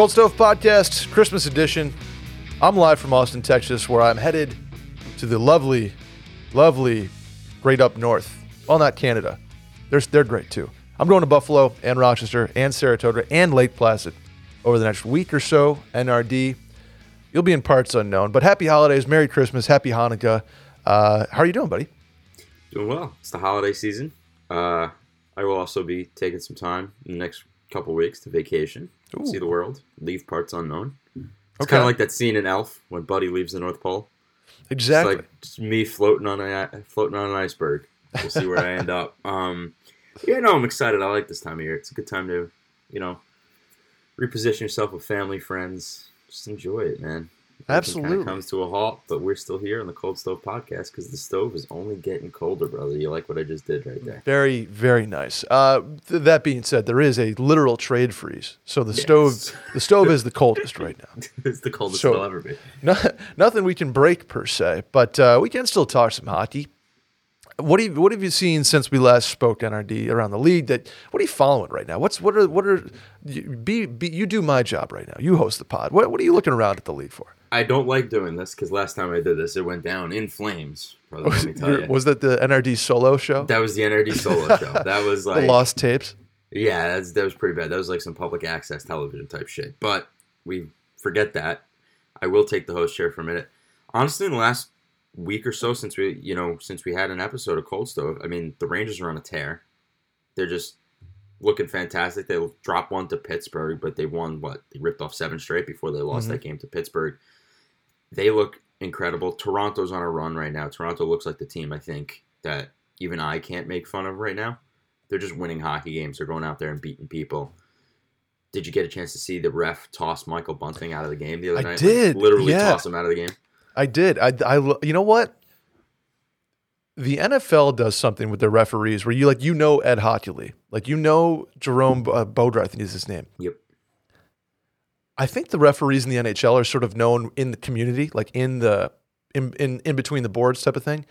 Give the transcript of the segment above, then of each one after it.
Cold Stove Podcast, Christmas edition. I'm live from Austin, Texas, where I'm headed to the lovely, lovely great up north. Well, not Canada. They're, they're great too. I'm going to Buffalo and Rochester and Saratoga and Lake Placid over the next week or so. NRD. You'll be in parts unknown, but happy holidays, Merry Christmas, Happy Hanukkah. Uh, how are you doing, buddy? Doing well. It's the holiday season. Uh, I will also be taking some time in the next couple weeks to vacation, Ooh. see the world, leave parts unknown. It's Okay. kind of like that scene in Elf when Buddy leaves the North Pole. Exactly. It's like just me floating on a floating on an iceberg. We'll see where I end up. Um, yeah, no, I'm excited. I like this time of year. It's a good time to, you know, reposition yourself with family, friends. Just enjoy it, man. Kind Absolutely. of comes to a halt, but we're still here on the Cold Stove Podcast because the stove is only getting colder, brother. You like what I just did right there? Very, very nice. Uh, th- that being said, there is a literal trade freeze. So the stove, the stove is the coldest right now. it's the coldest So- it'll ever be. No, nothing we can break per se, but uh, we can still talk some hockey. What have you, what have you seen since we last spoke NRD around the league? That what are you following right now? What's what are what are you, be, be you do my job right now? You host the pod. What what are you looking around at the league for? I don't like doing this because last time I did this, it went down in flames. Brother, let me tell you. Was that the NRD solo show? that was the NRD solo show. That was the like lost tapes. Yeah, that's, that was pretty bad. That was like some public access television type shit. But we forget that. I will take the host chair for a minute. Honestly, in the last week or so since we, you know, since we had an episode of Cold Stove, I mean, the Rangers are on a tear. They're just looking fantastic. They dropped one to Pittsburgh, but they won what? They ripped off seven straight before they lost Mhm. that game to Pittsburgh. They look incredible. Toronto's on a run right now. Toronto looks like the team I think that even I can't make fun of right now they're just winning hockey games. They're going out there and beating people. Did you get a chance to see the ref toss Michael Bunting out of the game the other I night? did, literally yeah. toss him out of the game. I did. I, I you know what? The NFL does something with their referees where you like you know Ed Hochuli, like you know Jerome uh, Bodra, I think is his name. Yep. I think the referees in the NHL are sort of known in the community, like in the in in, in between the boards type of thing.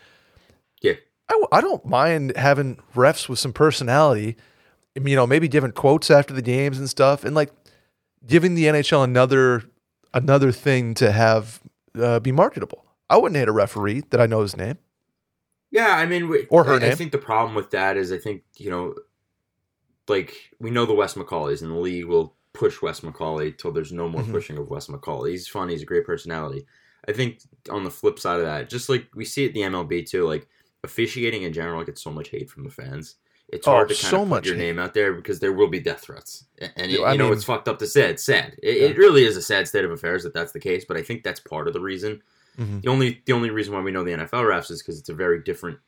Yeah. I, I don't mind having refs with some personality, you know, maybe giving quotes after the games and stuff, and like giving the NHL another another thing to have uh, be marketable. I wouldn't hate a referee that I know his name. Yeah, I mean, we, Or her I, I think the problem with that is I think you know, like we know the Wes McCauley's, and the league will push Wes McCauley till there's no more Mhm. pushing of Wes McCauley. He's funny. He's a great personality. I think on the flip side of that, just like we see at the MLB too, like officiating in general gets so much hate from the fans. It's Oh, hard to kind so of put much your hate. name out there because there will be death threats, and, and Yeah, you I know mean- it's fucked up to say. It's sad. It, Yeah. it really is a sad state of affairs that that's the case. But I think that's part of the reason. Mhm. The only the only reason why we know the NFL refs is because it's a very different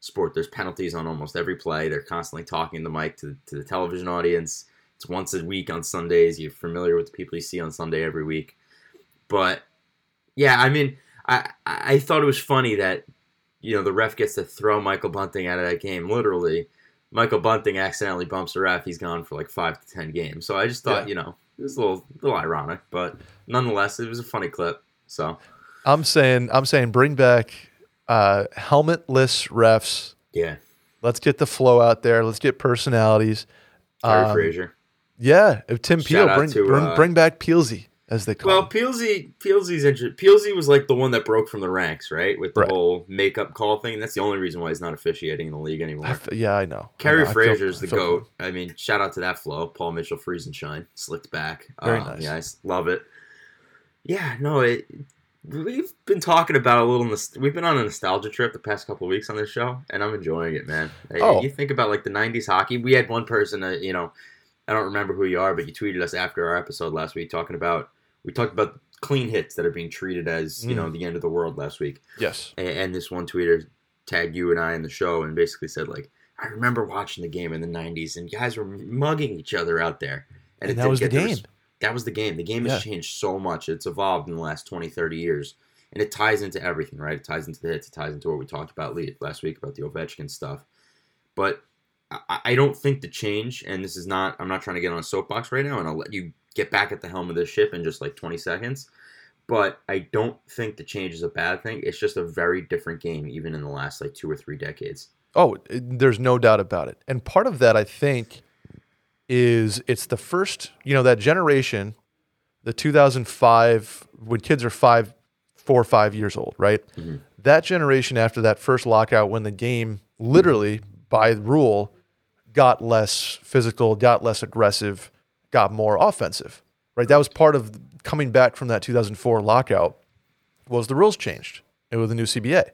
sport. There's penalties on almost every play. They're constantly talking the mic to, to the television audience. It's once a week on Sundays. You're familiar with the people you see on Sunday every week. But yeah, I mean, I I thought it was funny that you know the ref gets to throw Michael Bunting out of that game. Literally, Michael Bunting accidentally bumps the ref. He's gone for like five to ten games. So I just thought Yeah. you know it was a little little ironic, but nonetheless, it was a funny clip. So I'm saying I'm saying bring back uh, helmetless refs. yeah, Let's get the flow out there. Let's get personalities. Kerry Um, Fraser. Yeah, Tim Shout Peel bring to, bring, uh, bring back Peelsy as they call it. Well, him. Peelsy, Peelsy's inter- Peelsy was like the one that broke from the ranks, right? With the Right. whole makeup call thing. That's the only reason why he's not officiating in the league anymore. f- yeah, I know. Kerry. I Fraser's the I goat. I mean, shout out to that flow. Paul Mitchell, freeze and shine, slicked back. Very Uh, nice. Yeah, I love it. Yeah, no, it. We've been talking about a little. We've been on a nostalgia trip the past couple weeks on this show, and I'm enjoying it, man. Oh. You think about like the '90s hockey. We had one person, that, you know, I don't remember who you are, but you tweeted us after our episode last week talking about. We talked about clean hits that are being treated as you Mm. know the end of the world last week Yes. and, and this one tweeter tagged you and I in the show and basically said like, I remember watching the game in the '90s and guys were mugging each other out there, And it that was the game. res- that was the game. The game Yeah. has changed so much. It's evolved in the last 20, 30 years, and it ties into everything, right? It ties into the hits. It ties into what we talked about last week about the Ovechkin stuff. But I, I don't think the change, and this is not. I'm not trying to get on a soapbox right now, and I'll let you get back at the helm of this ship in just like 20 seconds. But I don't think the change is a bad thing. It's just a very different game, even in the last like two or three decades. Oh, there's no doubt about it. And part of that, I think, is it's the first, you know, that generation the 2005 when kids are five, four or five years old, right? Mm-hmm. That generation after that first lockout, when the game literally by rule got less physical, got less aggressive, got more offensive, right? That was part of coming back from that 2004 lockout. Was the rules changed and with the new CBA?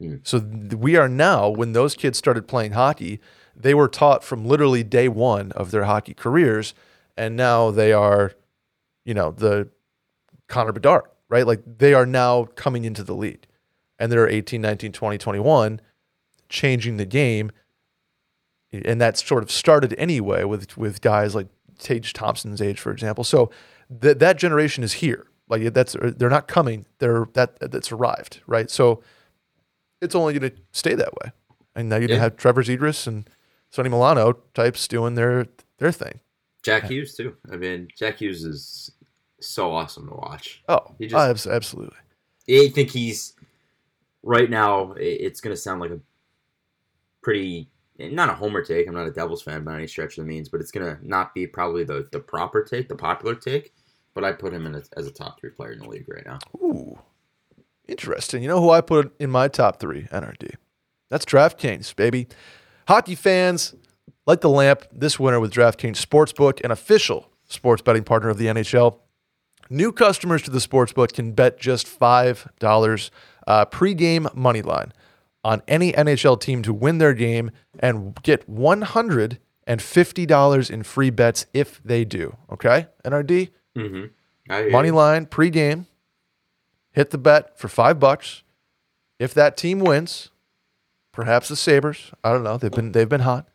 Mm. So th- we are now, when those kids started playing hockey, they were taught from literally day one of their hockey careers, and now they are, you know, the Connor Bedard, right? Like they are now coming into the league, and they're 18, 19, 20, 21, changing the game, and that sort of started anyway with with guys like Tage Thompson's age, for example. So that that generation is here. Like that's they're not coming. They're that that's arrived, right? So it's only going to stay that way. And now you're going Yeah. to have Trevor Zegras and Sonny Milano types doing their their thing. Jack Hughes too. I mean, Jack Hughes is so awesome to watch. Oh, He just- absolutely. I think he's right now. It's going to sound like a pretty not a homer take. I'm not a Devils fan by any stretch of the means, but it's to not be probably the the proper take, the popular take. But I put him in as, as a top three player in the league right now. Ooh, interesting. You know who I put in my top three NRD? That's DraftKings, baby. Hockey fans, light the lamp this winter with DraftKings Sportsbook, an official sports betting partner of the NHL. New customers to the sportsbook can bet just $5 uh, pregame money line on any NHL team to win their game and get $150 in free bets if they do. Okay, NRD? Mm-hmm. Money line pregame. Hit the bet for five bucks. If that team wins, perhaps the Sabres. I don't know. They've been they've been hot.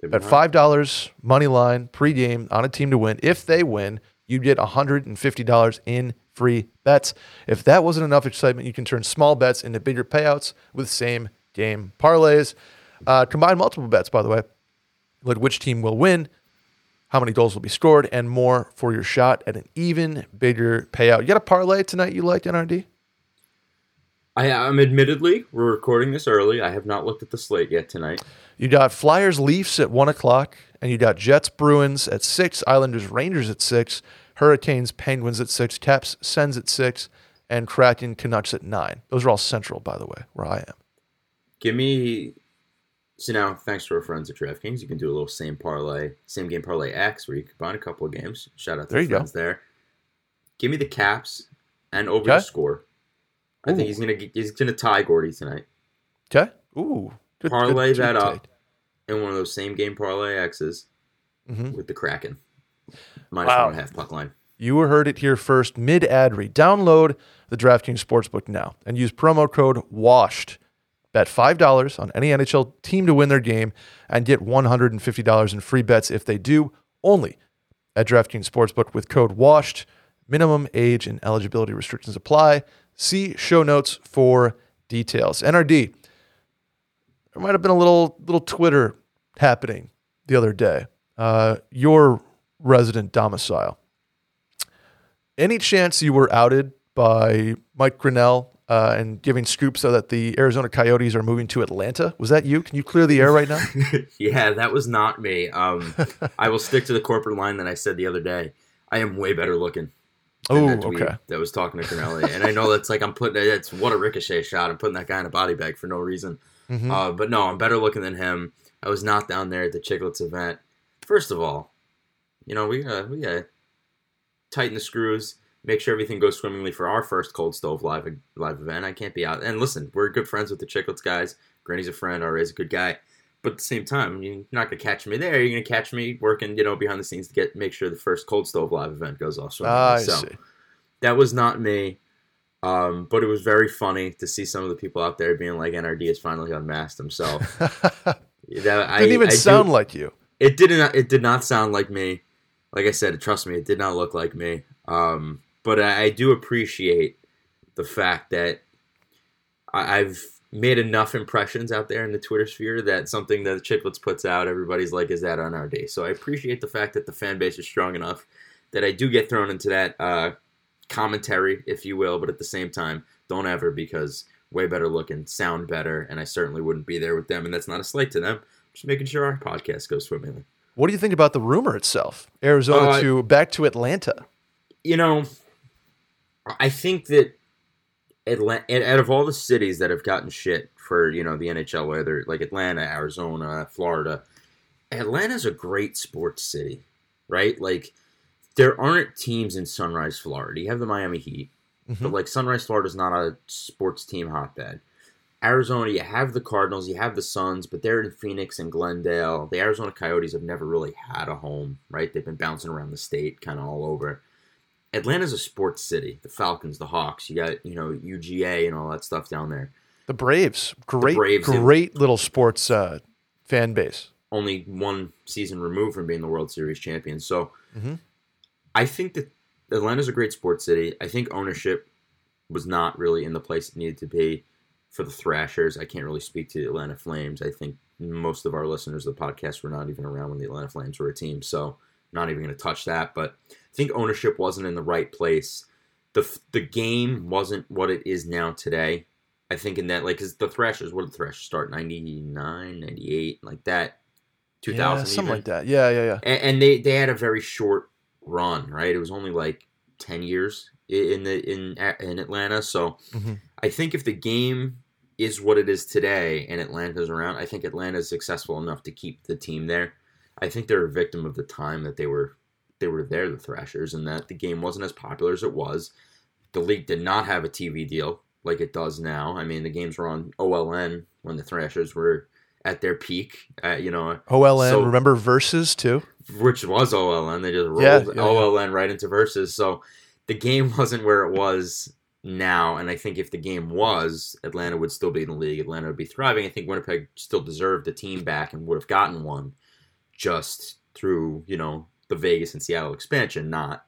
They've been At five dollars money line pregame on a team to win. If they win, you get hundred and fifty dollars in free bets. If that wasn't enough excitement, you can turn small bets into bigger payouts with same game parlays. Uh, combine multiple bets, by the way, like which team will win, how many goals will be scored, and more for your shot at an even bigger payout. You got a parlay tonight you like, NRD? I am admittedly we're recording this early. I have not looked at the slate yet tonight. You got Flyers Leafs at one o'clock, and you got Jets Bruins at six, Islanders Rangers at six, Hurricanes Penguins at six, Caps Sens at six, and Kraken Canucks at nine. Those are all central, by the way, where I am. Give me. So now, thanks to our friends at DraftKings, you can do a little same parlay, same game parlay X, where you combine a couple of games. Shout out to There the you go. there. Give me the Caps and over Okay. the score. I Ooh. think he's gonna he's gonna tie Gordie tonight. Okay. Ooh. Good, Parlay good- that up in one of those same game parlay X's take. Mhm. with the Kraken. Minus Wow. one and a half puck line. You heard it here first. Mid ad read. Download the DraftKings Sportsbook now and use promo code WASHED. Bet $5 on any NHL team to win their game and get $150 in free bets if they do, only at DraftKings Sportsbook with code WASHED. Minimum age and eligibility restrictions apply. See show notes for details. NRD, there might have been a little little Twitter happening the other day. Uh, your resident domicile. Any chance you were outed by Mike Grinnell uh, and giving scoops so that the Arizona Coyotes are moving to Atlanta? Was that you? Can you clear the air right now? yeah, that was not me. Um, I will stick to the corporate line that I said the other day. I am way better looking. Oh, okay. That was talking to Cornelli, and I know that's like I'm putting it's what a ricochet shot. I'm putting that guy in a body bag for no reason. Mhm. Uh, but no, I'm better looking than him. I was not down there at the Chiclets event. First of all, you know we gotta, we gotta tighten the screws, make sure everything goes swimmingly for our first Cold Stove live live event. I can't be out. And listen, we're good friends with the Chiclets guys. Granny's a friend. RA's a good guy. But at the same time, you're not gonna catch me there. You're gonna catch me working, you know, behind the scenes to get make sure the first Cold Stove live event goes off swimmingly. Ah, I so see. that was not me. Um, but it was very funny to see some of the people out there being like, "NRD has finally unmasked himself." That, I, Didn't even I do- sound like you. it didn't. It did not sound like me. Like I said, trust me, it did not look like me. Um, but I, I do appreciate the fact that I, I've made enough impressions out there in the Twitter sphere that something that Chiclets puts out, everybody's like, "Is that NRD?" So I appreciate the fact that the fan base is strong enough that I do get thrown into that uh, commentary, if you will. But at the same time, don't ever because way better looking, sound better, and I certainly wouldn't be there with them. And that's not a slight to them. Just making sure our podcast goes swimmingly. What do you think about the rumor itself? Arizona Uh, to back to Atlanta. you know, I think that Atlanta, out of all the cities that have gotten shit for you know the NHL, whether like Atlanta, Arizona, Florida, Atlanta's a great sports city, right? Like there aren't teams in Sunrise, Florida. You have the Miami Heat, Mhm. but like Sunrise, Florida is not a sports team hotbed. Arizona, you have the Cardinals, you have the Suns, but they're in Phoenix and Glendale. The Arizona Coyotes have never really had a home, right? They've been bouncing around the state, kind of all over. Atlanta's a sports city. The Falcons, the Hawks, you got you know UGA and all that stuff down there. The Braves, great, Braves, yeah. great little sports uh, fan base. only one season removed from being the World Series champion. So Mhm. I think that Atlanta's a great sports city. I think ownership was not really in the place it needed to be for the Thrashers. I can't really speak to the Atlanta Flames. I think most of our listeners of the podcast were not even around when the Atlanta Flames were a team, so not even going to touch that. But I think ownership wasn't in the right place. the The game wasn't what it is now today. I think in that, like, because the Thrashers, what did the Thrashers start? 99, 98, like that. 2000 yeah, something even. like that. Yeah, yeah, yeah. and, and they they had a very short run, right? It was only like ten years in the in in Atlanta. So Mhm. I think if the game is what it is today and Atlanta's around, I think Atlanta's successful enough to keep the team there. I think they're a victim of the time that they were they were there, the Thrashers, and that the game wasn't as popular as it was. The league did not have a TV deal like it does now. I mean, the games were on OLN when the Thrashers were at their peak. Uh, you know, OLN, So- remember Versus too? which was OLN. They just rolled Yeah, yeah. OLN right into Versus. So the game wasn't where it was now. And I think if the game was, Atlanta would still be in the league. Atlanta would be thriving. I think Winnipeg still deserved the team back and would have gotten one just through, you know, the Vegas and Seattle expansion, not,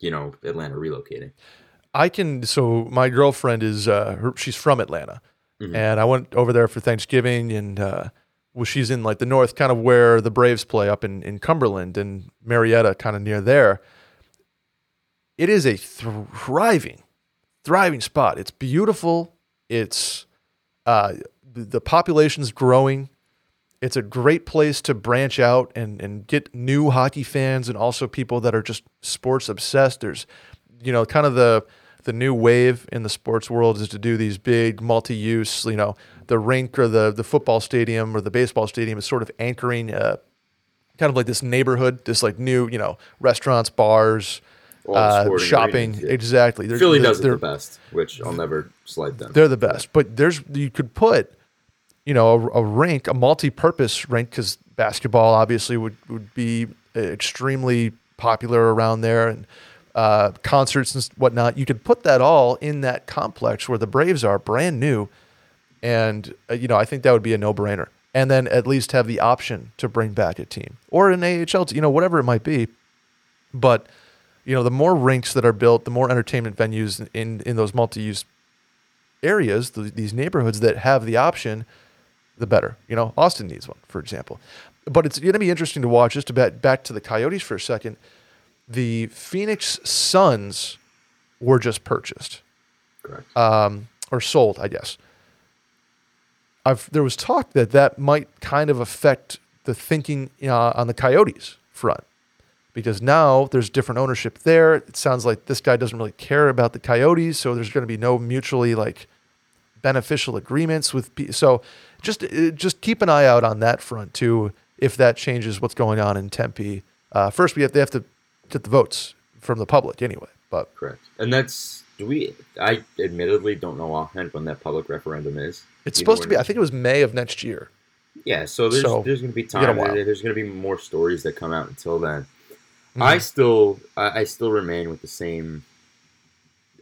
you know, Atlanta relocating. I can. So my girlfriend is. Uh, her, she's from Atlanta, Mhm. and I went over there for Thanksgiving, and uh, well, she's in like the north, kind of where the Braves play, up in in Cumberland and Marietta, kind of near there. It is a thriving, thriving spot. It's beautiful. It's uh, the, the population's growing. It's a great place to branch out and, and get new hockey fans and also people that are just sports obsessed. There's, you know, kind of the the new wave in the sports world is to do these big multi-use. You know, the rink or the the football stadium or the baseball stadium is sort of anchoring, uh, kind of like this neighborhood, this like new, you know, restaurants, bars, uh, shopping. yeah. Exactly. They're- Philly they're- does they're- the best, which I'll never slight them. they're the best. But there's you could put, you know, a, a rink, a multi-purpose rink, because basketball obviously would would be extremely popular around there, and uh, concerts and whatnot. You could put that all in that complex where the Braves are, brand new, and uh, you know I think that would be a no-brainer. And then at least have the option to bring back a team or an AHL, you know, whatever it might be. But you know, the more rinks that are built, the more entertainment venues in in those multi-use areas, th- these neighborhoods that have the option, the better. You know, Austin needs one, for example. But it's going to be interesting to watch. Just to back back to the Coyotes for a second. The Phoenix Suns were just purchased Correct. um, or sold, I guess. I've, there was talk that that might kind of affect the thinking uh, on the Coyotes front because now there's different ownership there. It sounds like this guy doesn't really care about the Coyotes, so there's going to be no mutually like beneficial agreements with. pe- So just uh, just keep an eye out on that front too. If that changes what's going on in Tempe, uh, first we have they have to get the votes from the public anyway. But Correct. And that's do we? I admittedly don't know offhand when that public referendum is. it's you supposed to be. I think it was May of next year. Yeah, so there's So, there's going to be time. there's going to be more stories that come out until then. Mhm. I still I, I still remain with the same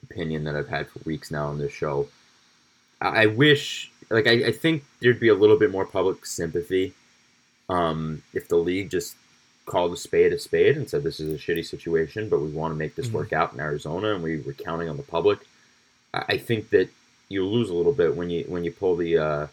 opinion that I've had for weeks now on this show. I, I wish, like, I, I think there'd be a little bit more public sympathy um, if the league just called a spade a spade and said this is a shitty situation, but we want to make this Mhm. work out in Arizona, and we were counting on the public. I, think that you lose a little bit when you when you pull the uh,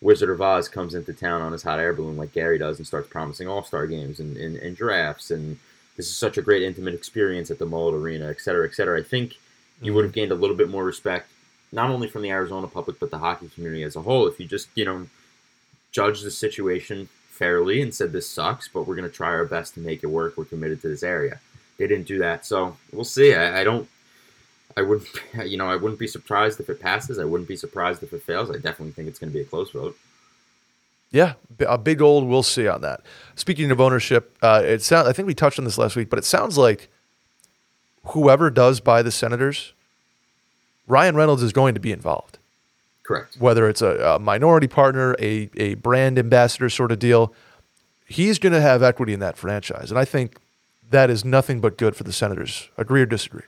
Wizard of Oz comes into town on his hot air balloon like Gary does and starts promising All Star games and, and, and drafts and this is such a great intimate experience at the Mullet Arena, et cetera, et cetera. I think you would have gained a little bit more respect, not only from the Arizona public but the hockey community as a whole, if you just you know judged the situation fairly and said this sucks, but we're going to try our best to make it work. We're committed to this area. they didn't do that. So we'll see. I, I don't. I wouldn't, you know, I wouldn't be surprised if it passes. I wouldn't be surprised if it fails. I definitely think it's going to be a close vote. Yeah, a big old we'll see on that. Speaking of ownership, uh, it sounds. I think we touched on this last week, but it sounds like whoever does buy the Senators, Ryan Reynolds is going to be involved. Correct. Whether it's a, a minority partner, a a brand ambassador sort of deal, he's going to have equity in that franchise, and I think that is nothing but good for the Senators. Agree or disagree?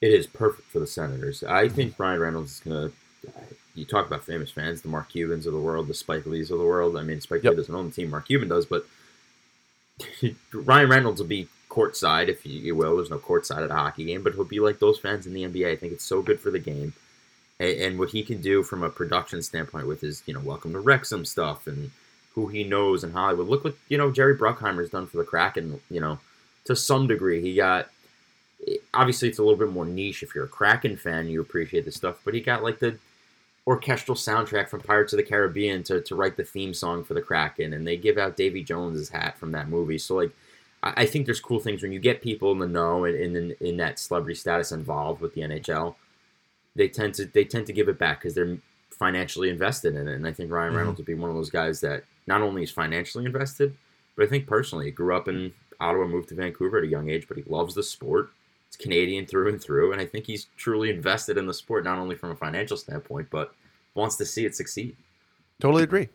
It is perfect for the Senators. I think Ryan Reynolds is going to. You talk about famous fans, the Mark Cubans of the world, the Spike Lees of the world. I mean, Spike Yep. Lee doesn't own the team, Mark Cuban does, but Ryan Reynolds will be courtside, if you, you will. There's no courtside at a hockey game, but he'll be like those fans in the NBA. I think it's so good for the game. And, what he can do from a production standpoint with his, you know, welcome to Wrexham stuff and who he knows in Hollywood. Look what, you know, Jerry Bruckheimer's done for the Kraken, you know, to some degree. He got obviously it's a little bit more niche if you're a Kraken fan you appreciate this stuff but he got like the orchestral soundtrack from Pirates of the Caribbean to, to write the theme song for the Kraken and they give out Davy Jones's hat from that movie so like I, I think there's cool things when you get people in the know and in, in that celebrity status involved with the NHL they tend to they tend to give it back because they're financially invested in it and I think Ryan Mhm. Reynolds would be one of those guys that not only is financially invested but I think personally he grew up in Ottawa moved to Vancouver at a young age but he loves the sport It's Canadian through and through, and I think he's truly invested in the sport, not only from a financial standpoint, but wants to see it succeed. Totally agree.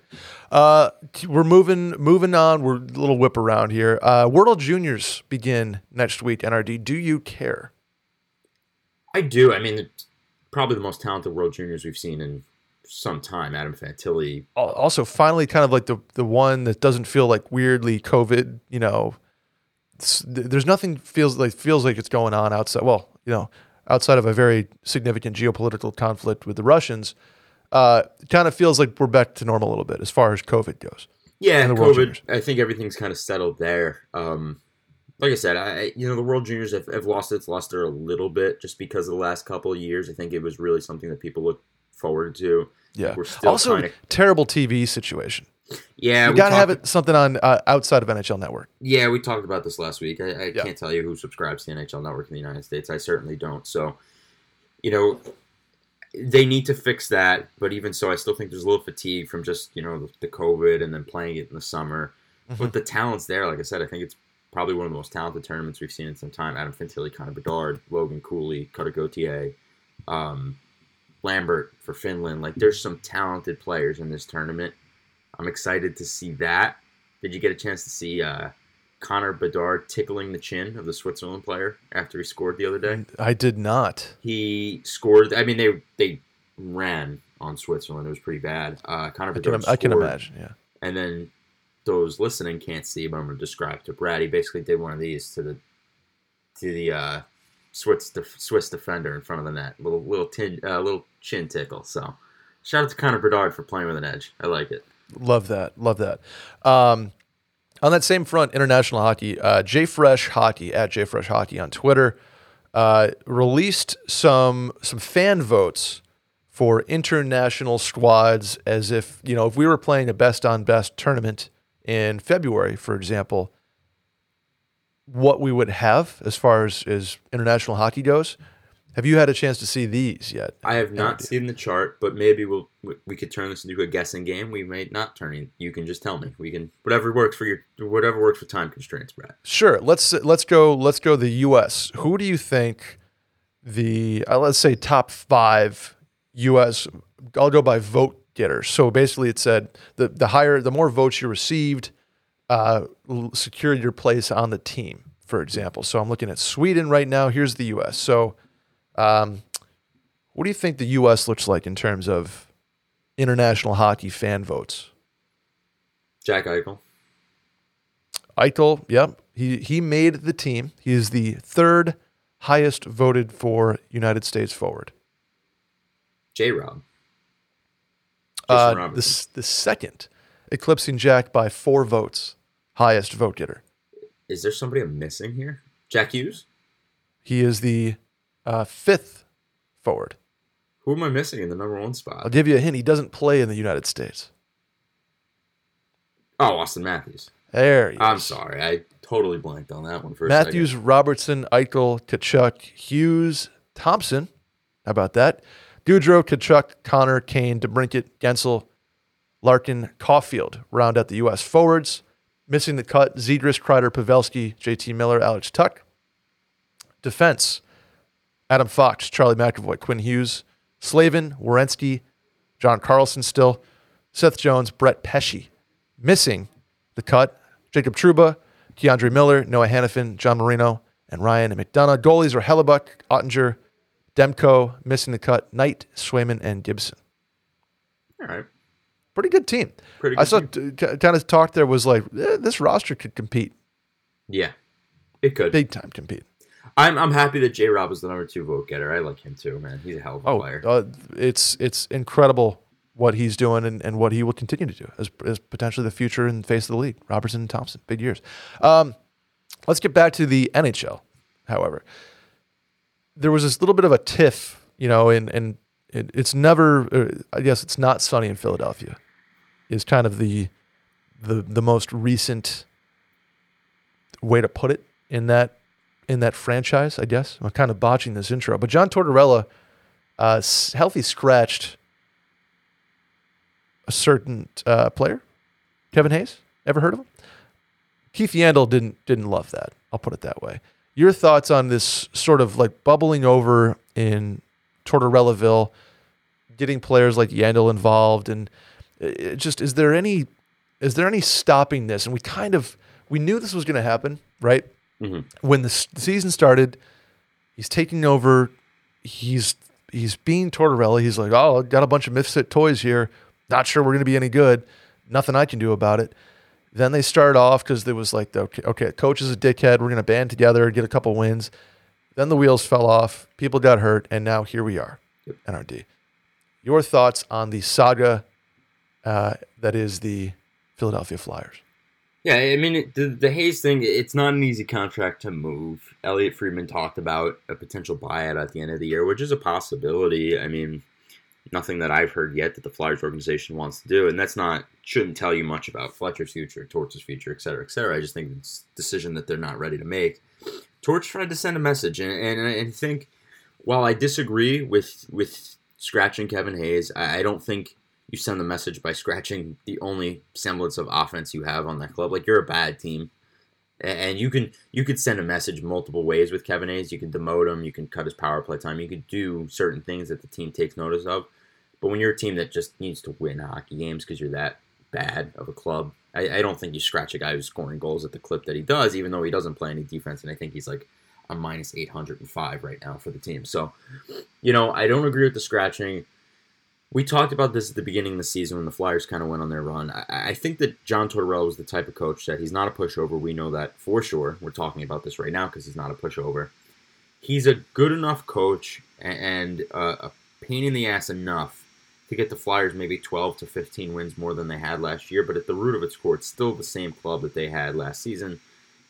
Uh, we're moving moving on. We're a little whip around here. Uh, World Juniors begin next week. NRD. Do you care? I do. I mean, probably the most talented World Juniors we've seen in some time. Adam Fantilli. Also, finally, kind of like the the one that doesn't feel like weirdly COVID. You know, there's nothing feels like feels like it's going on outside. Well, you know, outside of a very significant geopolitical conflict with the Russians. Uh, it kind of feels like we're back to normal a little bit as far as COVID goes. Yeah, COVID. Juniors. I think everything's kind of settled there. Um, like I said, I you know the World Juniors have, have lost its luster a little bit just because of the last couple of years. I think it was really something that people look forward to. Yeah. We're still also, kinda- terrible TV situation. Yeah, you we got to have it something on uh, outside of NHL Network. Yeah, we talked about this last week. I, I Yeah. can't tell you who subscribes to the NHL Network in the United States. I certainly don't. So, you know, they need to fix that. But even so, I still think there's a little fatigue from just you know the, the COVID and then playing it in the summer. Mhm. But the talent's there. Like I said, I think it's probably one of the most talented tournaments we've seen in some time. Adam Fantilli, Connor Bedard, Logan Cooley, Cutter Gauthier, um, Lambert for Finland. Like there's some talented players in this tournament. I'm excited to see that. Did you get a chance to see uh, Connor Bedard tickling the chin of the Switzerland player after he scored the other day? I did not. He scored. I mean, they they ran on Switzerland. It was pretty bad. Uh, Connor I can, Bedard I can imagine. Yeah. And then those listening can't see, but I'm going to describe to Brad. He basically did one of these to the to the uh, Swiss def- Swiss defender in front of the net. Little little tin uh, little chin tickle. So shout out to Connor Bedard for playing with an edge. I like it. Love that. Love that. Um, on that same front, international hockey, uh, JFresh Hockey at JFresh Hockey on Twitter uh, released some some fan votes for international squads. As if you know, if we were playing a best on best tournament in February, for example, what we would have as far as, as international hockey goes. Have you had a chance to see these yet? I have not idea. seen the chart, but maybe we'll we- we could turn this into a guessing game. We may not turn it. You can just tell me. We can whatever works for your whatever works for time constraints, Brad. Sure. Let's let's go. Let's go. The U.S. Who do you think the uh, let's say top five U.S. I'll go by vote So basically, it said the the higher, the more votes you received, uh, secured your place on the team. For example, so I'm looking at Sweden right now. Here's the U.S. So, um, what do you think the U.S. looks like in terms of international hockey fan votes? Jack Eichel. Eichel, yep, he he made the team. He is the third highest voted for United States forward. J Rob. Uh, the, the second, eclipsing Jack by four votes, highest vote getter. Is there somebody I'm missing here? Jack Hughes? He is the uh, fifth forward. Who am I missing in the number one spot? I'll give you a hint. He doesn't play in the United States. Oh, Auston Matthews. There he I'm is. sorry. I Totally blanked on that one for Matthews. Robertson, Eichel, Tkachuk, Hughes, Thompson. How about that? Gaudreau, Tkachuk, Connor, Kane, DeBrincat, Guentzel, Larkin, Caulfield round out the U.S. forwards. Missing the cut, Zegras, Kreider, Pavelski, JT Miller, Alex Tuch. Defense, Adam Fox, Charlie McAvoy, Quinn Hughes, Slavin, Werenski, John Carlson still, Seth Jones, Brett Pesce. Missing the cut, Jacob Trouba, K'Andre Miller, Noah Hanifin, John Marino, and Ryan and McDonagh. Goalies are Hellebuyck, Oettinger, Demko, missing the cut, Knight, Swayman, and Gibson. All right. Pretty good team. Pretty I saw team. t- kind of talk there was like eh, this roster could compete, Yeah. It could. big time compete. I'm I'm happy that J Rob was the number two vote getter. I like him too, man. He's a hell of a Oh, player. uh, it's it's incredible what he's doing and, and what he will continue to do as, as potentially the future and face of the league. Robertson and Thompson, big years. Um, let's get back to the NHL. However, there was this little bit of a tiff, you know, and and it, it's never. Uh, I guess it's not sunny in Philadelphia. Is kind of the the the most recent way to put it in that in that franchise. I guess I'm kind of botching this intro, but John Tortorella uh, healthy scratched a certain uh, player, Kevin Hayes. Ever heard of him? Keith Yandle didn't didn't love that. I'll put it that way. Your thoughts on this sort of like bubbling over in Tortorellaville, getting players like Yandle involved, and it it just is there any is there any stopping this? And we kind of we knew this was going to happen, right? Mhm. When the s- season started, he's taking over. He's he's being Tortorella. He's like, oh, got a bunch of misfit toys here. Not sure we're going to be any good. Nothing I can do about it. Then they started off because there was like, the, okay, okay, coach is a dickhead. We're going to band together, get a couple wins. Then the wheels fell off. People got hurt, and now here we are, NRD. Your thoughts on the saga uh, that is the Philadelphia Flyers? Yeah, I mean it, the the Hayes thing. It's not an easy contract to move. Elliotte Friedman talked about a potential buyout at the end of the year, which is a possibility. I mean, nothing that I've heard yet that the Flyers organization wants to do, and that's not shouldn't tell you much about Fletcher's future, Torch's future, et cetera, et cetera. I just think it's a decision that they're not ready to make. Torch tried to send a message, and and, and I think while I disagree with with scratching Kevin Hayes, I, I don't think you send the message by scratching the only semblance of offense you have on that club. Like you're a bad team, and you can you could send a message multiple ways with Kevin Hayes. You can demote him, you can cut his power play time, you could do certain things that the team takes notice of. But when you're a team that just needs to win hockey games because you're that bad of a club, I, I don't think you scratch a guy who's scoring goals at the clip that he does, even though he doesn't play any defense. And I think he's like a minus 805 right now for the team. So, you know, I don't agree with the scratching. We talked about this at the beginning of the season when the Flyers kind of went on their run. I, I think that John Tortorella was the type of coach that he's not a pushover. We know that for sure. We're talking about this right now because he's not a pushover. He's a good enough coach and uh, a pain in the ass enough to get the Flyers maybe 12 to 15 wins more than they had last year. But at the root of its core, it's still the same club that they had last season.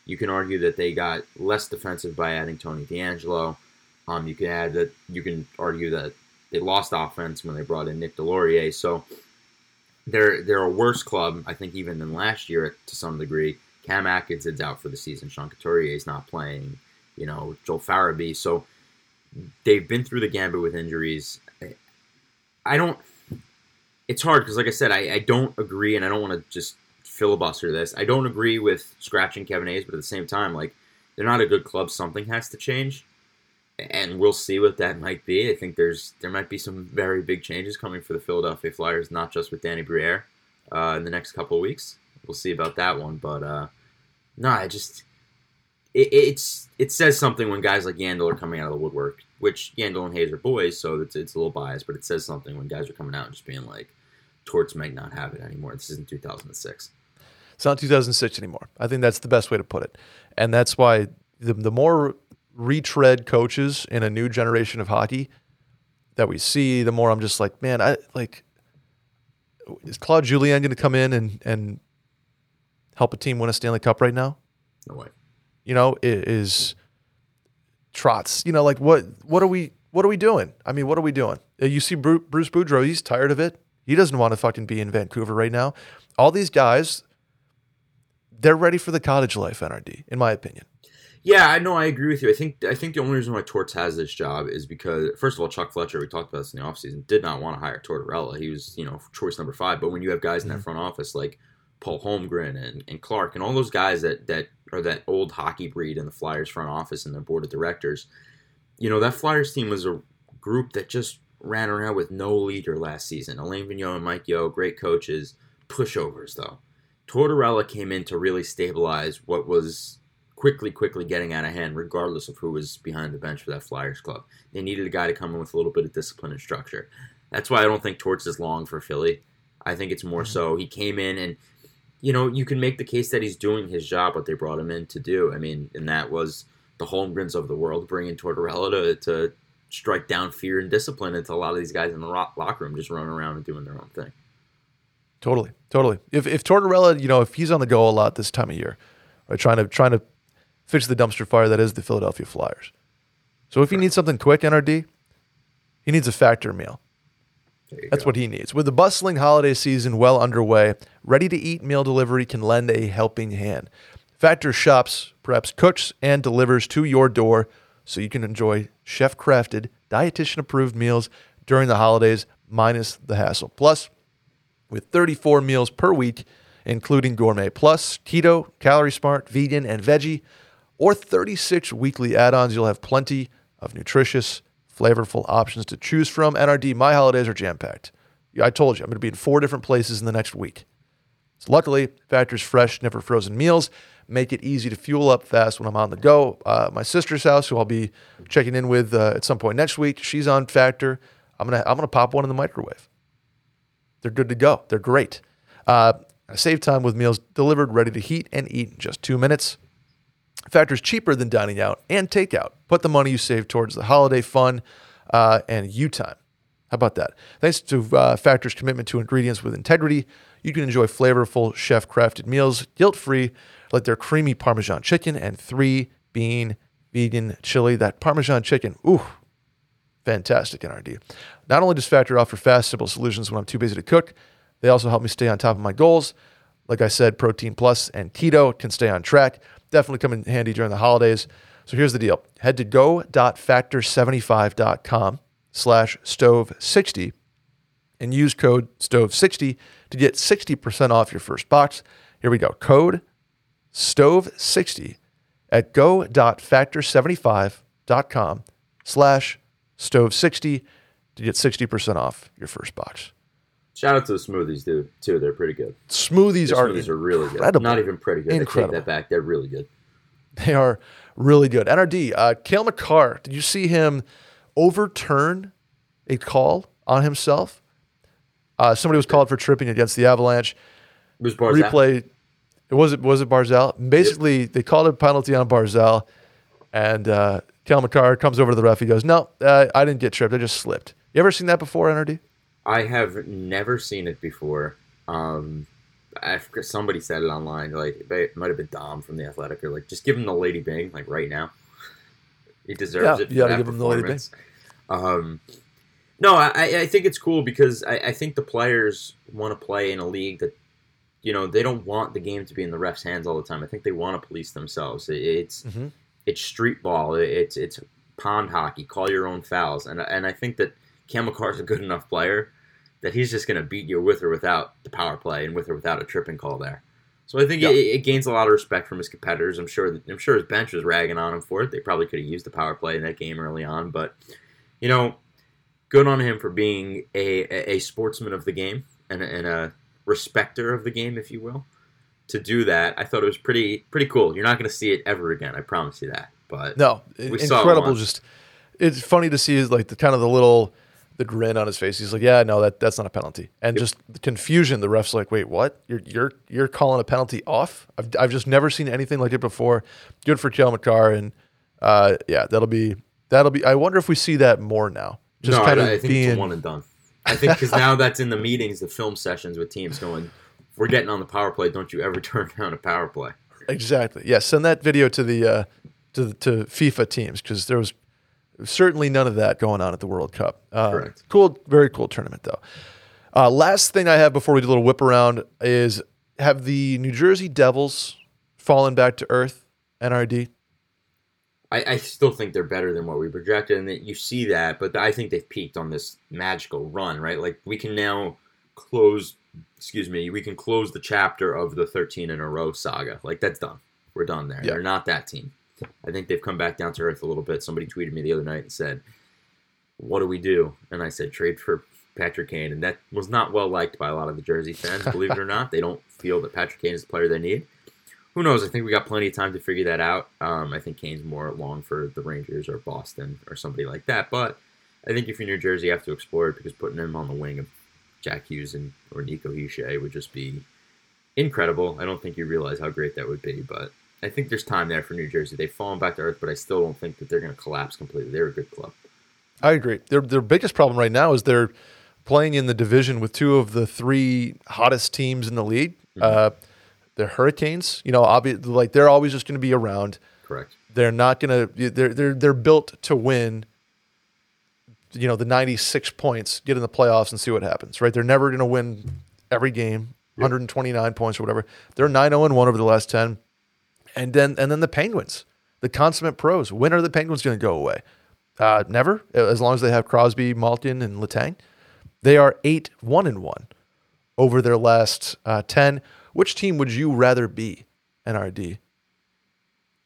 You can argue that they got less defensive by adding Tony DeAngelo. Um, you can add that you can argue that they lost offense when they brought in Nick Deslauriers. So they're they're a worse club, I think, even than last year to some degree. Cam Atkins is out for the season. Sean Couturier is not playing. You know, Joel Farabee. So they've been through the gambit with injuries. I don't. It's hard because, like I said, I, I don't agree, and I don't want to just filibuster this. I don't agree with scratching Kevin Hayes, but at the same time, like they're not a good club. Something has to change, and we'll see what that might be. I think there's there might be some very big changes coming for the Philadelphia Flyers, not just with Danny Briere uh, in the next couple of weeks. We'll see about that one, but uh, no, I just it, it's it says something when guys like Yandle are coming out of the woodwork. Which Yandle and Hayes are boys, so it's it's a little biased, but it says something when guys are coming out and just being like, "Torts might not have it anymore." This isn't 2006. It's not 2006 anymore. I think that's the best way to put it. And that's why the, the more retread coaches in a new generation of hockey that we see, the more I'm just like, man, I like, is Claude Julien going to come in and, and help a team win a Stanley Cup right now? No way. You know, is Torts, you know, like what, what are we, what are we doing? I mean, what are we doing? Uh, You see Bruce Boudreau, he's tired of it. He doesn't want to fucking be in Vancouver right now. All these guys, they're ready for the cottage life, NRD, in my opinion. Yeah, I know. I agree with you. I think I think the only reason why Torts has this job is because first of all, Chuck Fletcher, we talked about this in the offseason, did not want to hire Tortorella. He was, you know, choice number five. But when you have guys in that mm-hmm. front office like Paul Holmgren and, and Clarke and all those guys that that are that old hockey breed in the Flyers front office and their board of directors, you know, that Flyers team was a group that just ran around with no leader last season. Alain Vigneault and Mike Yeo, great coaches, pushovers though. Tortorella came in to really stabilize what was quickly, quickly getting out of hand, regardless of who was behind the bench for that Flyers club. They needed a guy to come in with a little bit of discipline and structure. That's why I don't think Torts is long for Philly. I think it's more so he came in and, you know, you can make the case that he's doing his job, what they brought him in to do. I mean, and that was the Holmgrens of the world bringing Tortorella to, to strike down fear and discipline into a lot of these guys in the locker room just running around and doing their own thing. Totally, totally. If if Tortorella, you know, if he's on the go a lot this time of year, right, trying to trying to fix the dumpster fire that is the Philadelphia Flyers. So if he needs something quick, NRD, he needs a factor meal. That's go. what he needs. With the bustling holiday season well underway, ready to eat meal delivery can lend a helping hand. Factor shops, perhaps cooks, and delivers to your door so you can enjoy chef crafted, dietitian approved meals during the holidays, minus the hassle. Plus, with 34 meals per week, including Gourmet Plus, Keto, Calorie Smart, Vegan, and Veggie, or 36 weekly add ons, you'll have plenty of nutritious, flavorful options to choose from. NRD, my holidays are jam packed. I told you, I'm going to be in four different places in the next week. So luckily, Factor's fresh, never frozen meals make it easy to fuel up fast when I'm on the go. Uh, my sister's house, who I'll be checking in with uh, at some point next week, she's on Factor. I'm gonna I'm gonna pop one in the microwave. They're good to go. They're great. Uh, I save time with meals delivered, ready to heat and eat in just two minutes. Factor's cheaper than dining out and takeout. Put the money you save towards the holiday fun uh, and you time. How about that? Thanks to uh, Factor's commitment to ingredients with integrity, you can enjoy flavorful, chef crafted meals guilt free like their creamy Parmesan chicken and three bean vegan chili. That Parmesan chicken, ooh, fantastic NRD. Not only does Factor offer fast, simple solutions when I'm too busy to cook, they also help me stay on top of my goals. Like I said, Protein Plus and Keto can stay on track. Definitely come in handy during the holidays. So here's the deal. Head to go.factor75.com slash stove60 and use code stove60 to get 60% off your first box. Here we go. Code stove60 at go.factor75.com slash stove60 to get 60% off your first box. Shout out to the smoothies, dude, too. They're pretty good. Smoothies, are, smoothies are really good. Not even pretty good. Incredible. I take that back. They're really good. They are really good. NRD, uh, Cale Makar, did you see him overturn a call on himself? Uh, somebody was called for tripping against the Avalanche. It was Barzal. Replay It was it was it Barzal. Basically, yep. they called a penalty on Barzal, and uh, Cale Makar comes over to the ref. He goes, "No, uh, I didn't get tripped. I just slipped." You ever seen that before, NRD? I have never seen it before. Um, I, somebody said it online. Like it might have been Dom from the Athletic, or like just give him the Lady Byng like right now. He deserves yeah, it. You gotta give him the Lady Byng. Um, no, I, I think it's cool because I, I think the players want to play in a league that you know they don't want the game to be in the refs' hands all the time. I think they want to police themselves. It's mm-hmm. it's street ball. It's it's pond hockey. Call your own fouls, and and I think that Makar is a good enough player that he's just going to beat you with or without the power play and with or without a tripping call there. So I think it, it, gains a lot of respect from his competitors. I'm sure I'm sure his bench was ragging on him for it. They probably could have used the power play in that game early on, but you know, good on him for being a, a sportsman of the game and, and a respecter of the game, if you will, to do that. I thought it was pretty pretty cool. You're not going to see it ever again. I promise you that. But no, incredible. Just it's funny to see is like the kind of the little the grin on his face. He's like, "Yeah, no, that that's not a penalty." And just the confusion. The ref's like, "Wait, what? You're you're you're calling a penalty off?" I've I've just never seen anything like it before. Good for Cale Makar, and uh, yeah, that'll be that'll be. I wonder if we see that more now. Just no, kind I, of I think being, it's one and done. I think because now that's in the meetings, the film sessions with teams going, we're getting on the power play. Don't you ever turn down a power play. Exactly. Yeah. Send that video to the uh, to to FIFA teams because there was certainly none of that going on at the World Cup. Uh, Correct. Cool. Very cool tournament though. Uh, last thing I have before we do a little whip around is have the New Jersey Devils fallen back to earth? NRD. I, I still think they're better than what we projected, and that you see that. But I think they've peaked on this magical run, right? Like we can now close. Excuse me. We can close the chapter of the 13 in a row saga. Like that's done. We're done there. Yeah. They're not that team. I think they've come back down to earth a little bit. Somebody tweeted me the other night and said, "What do we do?" And I said, "Trade for Patrick Kane," and that was not well liked by a lot of the Jersey fans. Believe it or not, they don't feel that Patrick Kane is the player they need. Who knows? I think we got plenty of time to figure that out. Um, I think Kane's more long for the Rangers or Boston or somebody like that. But I think if you're New Jersey, you have to explore it because putting him on the wing of Jack Hughes and or Nico Hischier would just be incredible. I don't think you realize how great that would be, but I think there's time there for New Jersey. They've fallen back to earth, but I still don't think that they're going to collapse completely. They're a good club. I agree. Their their biggest problem right now is they're playing in the division with two of the three hottest teams in the league. Uh, the Hurricanes, you know, obviously, like they're always just going to be around. Correct. They're not going to. They're they're they're built to win. You know, the ninety six points, get in the playoffs and see what happens. Right? They're never going to win every game, one hundred and twenty nine points or whatever. They're nine zero and one over the last ten, and then and then the Penguins, the consummate pros. When are the Penguins going to go away? Uh, never, as long as they have Crosby, Malkin, and Letang. They are eight one and one over their last uh, ten. Which team would you rather be? NRD.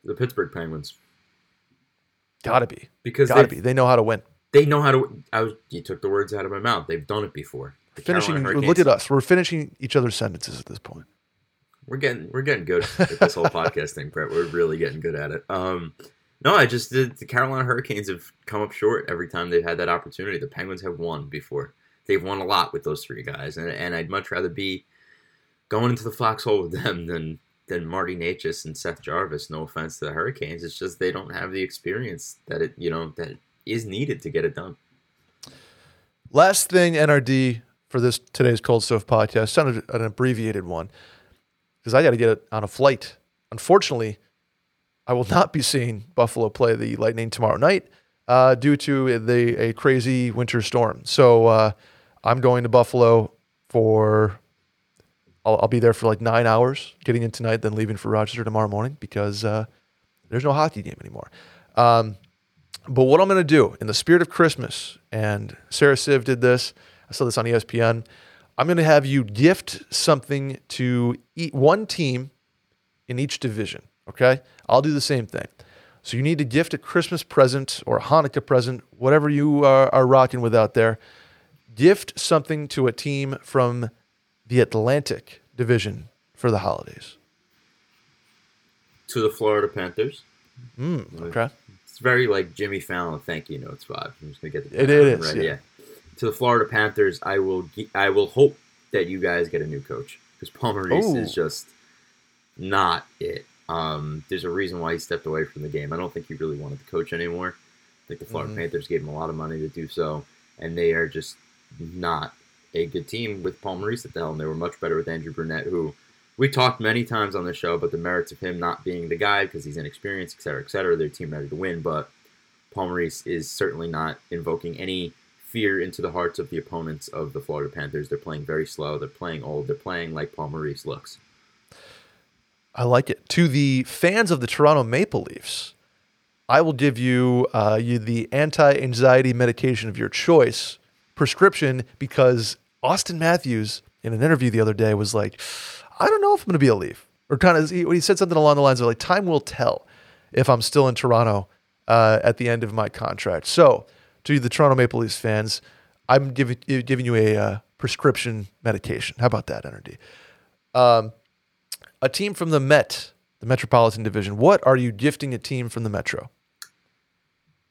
The Pittsburgh Penguins Gotta be. because Gotta they be. They know how to win. they know how to. I was you took the words out of my mouth. They've done it before. The Finishing. Look at us. We're finishing each other's sentences at this point. We're getting we're getting good at this whole podcast thing, Brett. We're really getting good at it. Um, no, I just did. the Carolina Hurricanes have come up short every time they've had that opportunity. The Penguins have won before. They've won a lot with those three guys, and, and I'd much rather be going into the foxhole with them than than Marty Necas and Seth Jarvis. No offense to the Hurricanes, it's just they don't have the experience that it you know that is needed to get it done. Last thing, NRD for this today's Cold Stove podcast. Sounded an abbreviated one because I got to get it on a flight. Unfortunately, I will not be seeing Buffalo play the Lightning tomorrow night uh, due to the a crazy winter storm. So uh, I'm going to Buffalo for. I'll, I'll be there for like nine hours, getting in tonight, then leaving for Rochester tomorrow morning because uh, there's no hockey game anymore. Um, but what I'm going to do in the spirit of Christmas, and Sarah Siv did this, I saw this on ESPN. I'm going to have you gift something to eat one team in each division. Okay. I'll do the same thing. So you need to gift a Christmas present or a Hanukkah present, whatever you are, are rocking with out there. Gift something to a team from the Atlantic division for the holidays. To the Florida Panthers, Mm, okay. It's very like Jimmy Fallon thank you notes vibe. I'm just gonna get the It is, right. yeah. Yeah. To the Florida Panthers, I will. I will hope that you guys get a new coach because Paul Maurice Ooh. is just not it. Um, there's a reason why he stepped away from the game. I don't think he really wanted to coach anymore. I think the Florida Mhm. Panthers gave him a lot of money to do so, and they are just not a good team with Paul Maurice at the helm. They were much better with Andrew Brunette, who we talked many times on the show about the merits of him not being the guy because he's inexperienced, et cetera, et cetera. Their team ready to win, but Paul Maurice is certainly not invoking any fear into the hearts of the opponents of the Florida Panthers. They're playing very slow. They're playing old. They're playing like Paul Maurice looks. I like it. To the fans of the Toronto Maple Leafs, I will give you, uh, you the anti-anxiety medication of your choice prescription because Auston Matthews in an interview the other day was like, I don't know if I'm going to be a Leaf, or kind of he, he said something along the lines of like, time will tell if I'm still in Toronto uh, at the end of my contract. So, to the Toronto Maple Leafs fans, I'm giving giving you a uh, prescription medication. How about that, NRD? Um, a team from the Met, the Metropolitan Division. What are you gifting a team from the Metro?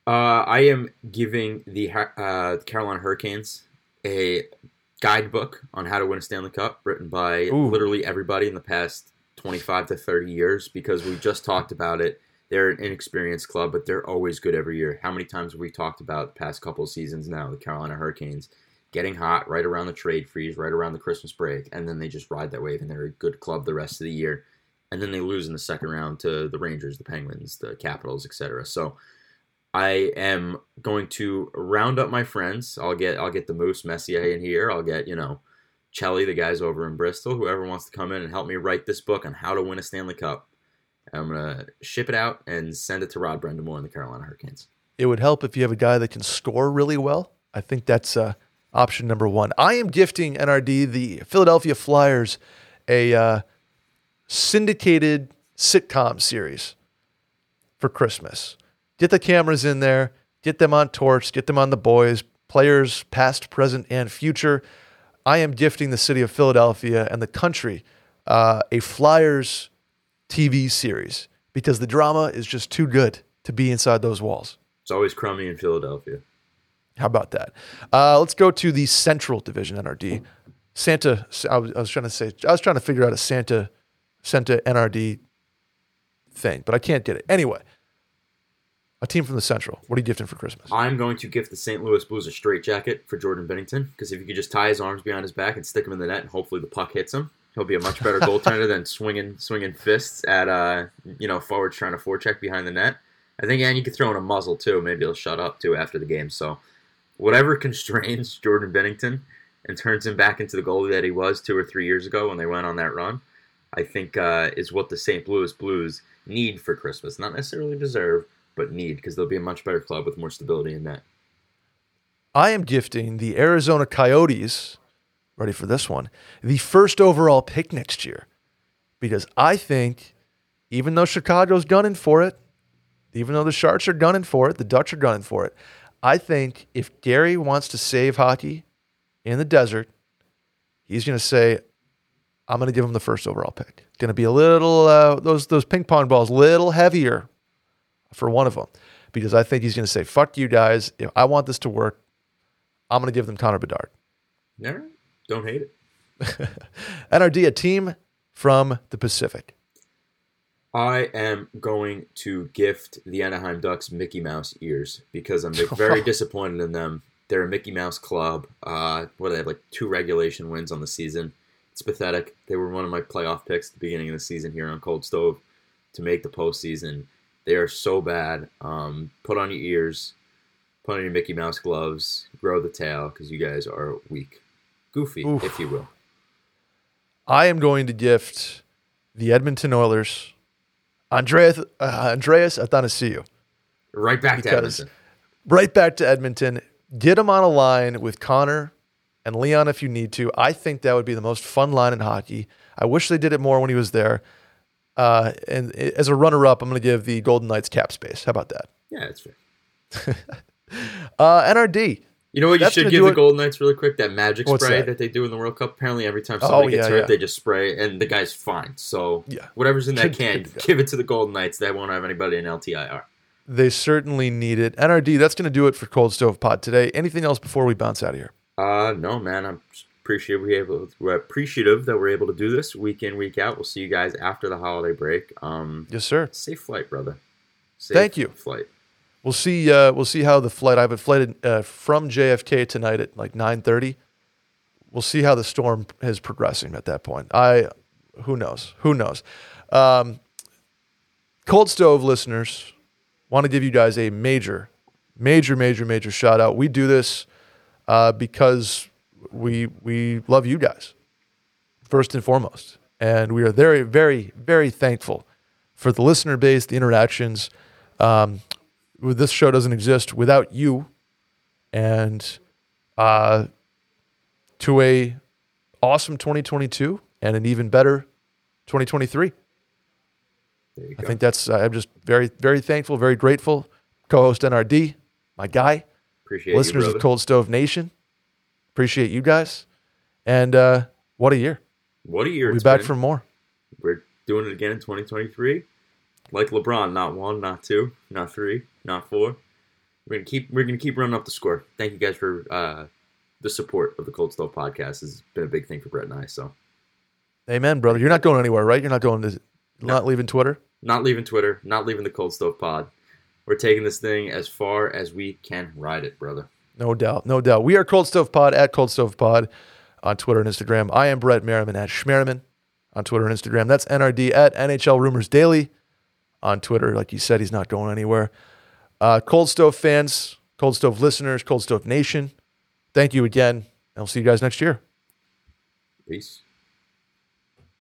Uh, I am giving the uh, Carolina Hurricanes a guidebook on how to win a Stanley Cup, written by Ooh. literally everybody in the past 25 to 30 years, because we just talked about it. They're an inexperienced club, but they're always good every year. How many times have we talked about the past couple seasons now, the Carolina Hurricanes getting hot right around the trade freeze, right around the Christmas break, and then they just ride that wave and they're a good club the rest of the year. And then they lose in the second round to the Rangers, the Penguins, the Capitals, etc. So I am going to round up my friends. I'll get I'll get the Moose Messier in here. I'll get, you know, Chelly, the guys over in Bristol, whoever wants to come in and help me write this book on how to win a Stanley Cup. I'm gonna ship it out and send it to Rod Brind'Amour and the Carolina Hurricanes. It would help if you have a guy that can score really well. I think that's uh, option number one. I am gifting NRD the Philadelphia Flyers a uh, syndicated sitcom series for Christmas. Get the cameras in there, get them on Torts, get them on the boys, players past, present, and future. I am gifting the city of Philadelphia and the country uh, a Flyers TV series because the drama is just too good to be inside those walls. It's always crummy in Philadelphia. How about that? Uh, let's go to the Central Division NRD. Santa. I was, I was trying to say. I was trying to figure out a Santa, Santa NRD thing, but I can't get it. Anyway, a team from the Central. What are you gifting for Christmas? I'm going to gift the St. Louis Blues a straight jacket for Jordan Binnington because if you could just tie his arms behind his back and stick him in the net, and hopefully the puck hits him, he'll be a much better goaltender than swinging swinging fists at uh you know forwards trying to forecheck behind the net. I think and you could throw in a muzzle too. Maybe he'll shut up too after the game. So whatever constrains Jordan Binnington and turns him back into the goalie that he was two or three years ago when they went on that run, I think uh, is what the St. Louis Blues need for Christmas. Not necessarily deserve, but need because they'll be a much better club with more stability in that. I am gifting the Arizona Coyotes, ready for this one, the first overall pick next year. Because I think, even though Chicago's gunning for it, even though the Sharks are gunning for it, the Ducks are gunning for it, I think if Gary wants to save hockey in the desert, he's going to say, I'm going to give him the first overall pick. It's Going to be a little, uh, those, those ping pong balls, a little heavier for one of them. Because I think he's going to say, fuck you guys. If I want this to work, I'm going to give them Connor Bedard. Right. Don't hate it. NRD, a team from the Pacific. I am going to gift the Anaheim Ducks Mickey Mouse ears because I'm very disappointed in them. They're a Mickey Mouse club. Uh, what do they have? Like two regulation wins on the season. It's pathetic. They were one of my playoff picks at the beginning of the season here on Cold Stove to make the postseason. They are so bad. Um, put on your ears, put on your Mickey Mouse gloves, grow the tail because you guys are weak, goofy, Oof. if you will. I am going to gift the Edmonton Oilers Andreas uh, Andreas Athanasiou. Right back to Edmonton. Right back to Edmonton. Get him on a line with Connor and Leon if you need to. I think that would be the most fun line in hockey. I wish they did it more when he was there. Uh, and as a runner-up, I'm going to give the Golden Knights cap space. How about that? Yeah, that's fair. uh, NRD. You know what? You should give the Golden Knights really quick that magic What's spray that? that? they do in the World Cup. Apparently, every time oh, somebody oh, gets yeah, hurt, yeah. they just spray, and the guy's fine. So yeah. whatever's in that can, give it to the Golden Knights. They won't have anybody in LTIR. They certainly need it. NRD. That's going to do it for Cold Stove Pod today. Anything else before we bounce out of here? Uh, no, man. I'm appreciative we able we're appreciative that we're able to do this week in week out. We'll see you guys after the holiday break. Um, yes, sir. Safe flight, brother. Safe Thank you. Flight. We'll see. Uh, we'll see how the flight. I have a flight uh, from JFK tonight at like nine thirty. We'll see how the storm is progressing at that point. I, who knows? Who knows? Um, Cold Stove listeners, want to give you guys a major, major, major, major shout out. We do this uh, because we we love you guys first and foremost, and we are very, very, very thankful for the listener base, the interactions. Um, this show doesn't exist without you and uh, to a awesome 2022 and an even better 2023 i think that's uh, i'm just very very thankful very grateful. Co-host nrd my guy. Appreciate listeners you, of cold stove nation appreciate you guys. And uh, what a year. What a year we'll be back been. for more. We're doing it again in 2023 like lebron not one not two not three not four. We're gonna keep we're gonna keep running up the score. Thank you guys for uh, the support of the Cold Stove podcast. has been a big thing for Brett and I. So, amen, brother. You're not going anywhere, right? You're not going to no. not leaving Twitter. Not leaving Twitter. Not leaving the Cold Stove Pod. We're taking this thing as far as we can ride it, brother. No doubt, no doubt. We are Cold Stove Pod at Cold Stove Pod on Twitter and Instagram. I am Brett Merriman at Schmerriman on Twitter and Instagram. That's NRD at NHL Rumors Daily on Twitter. Like you said, he's not going anywhere. Uh, Cold Stove fans, Cold Stove listeners, Cold Stove Nation, thank you again. And I'll see you guys next year. Peace.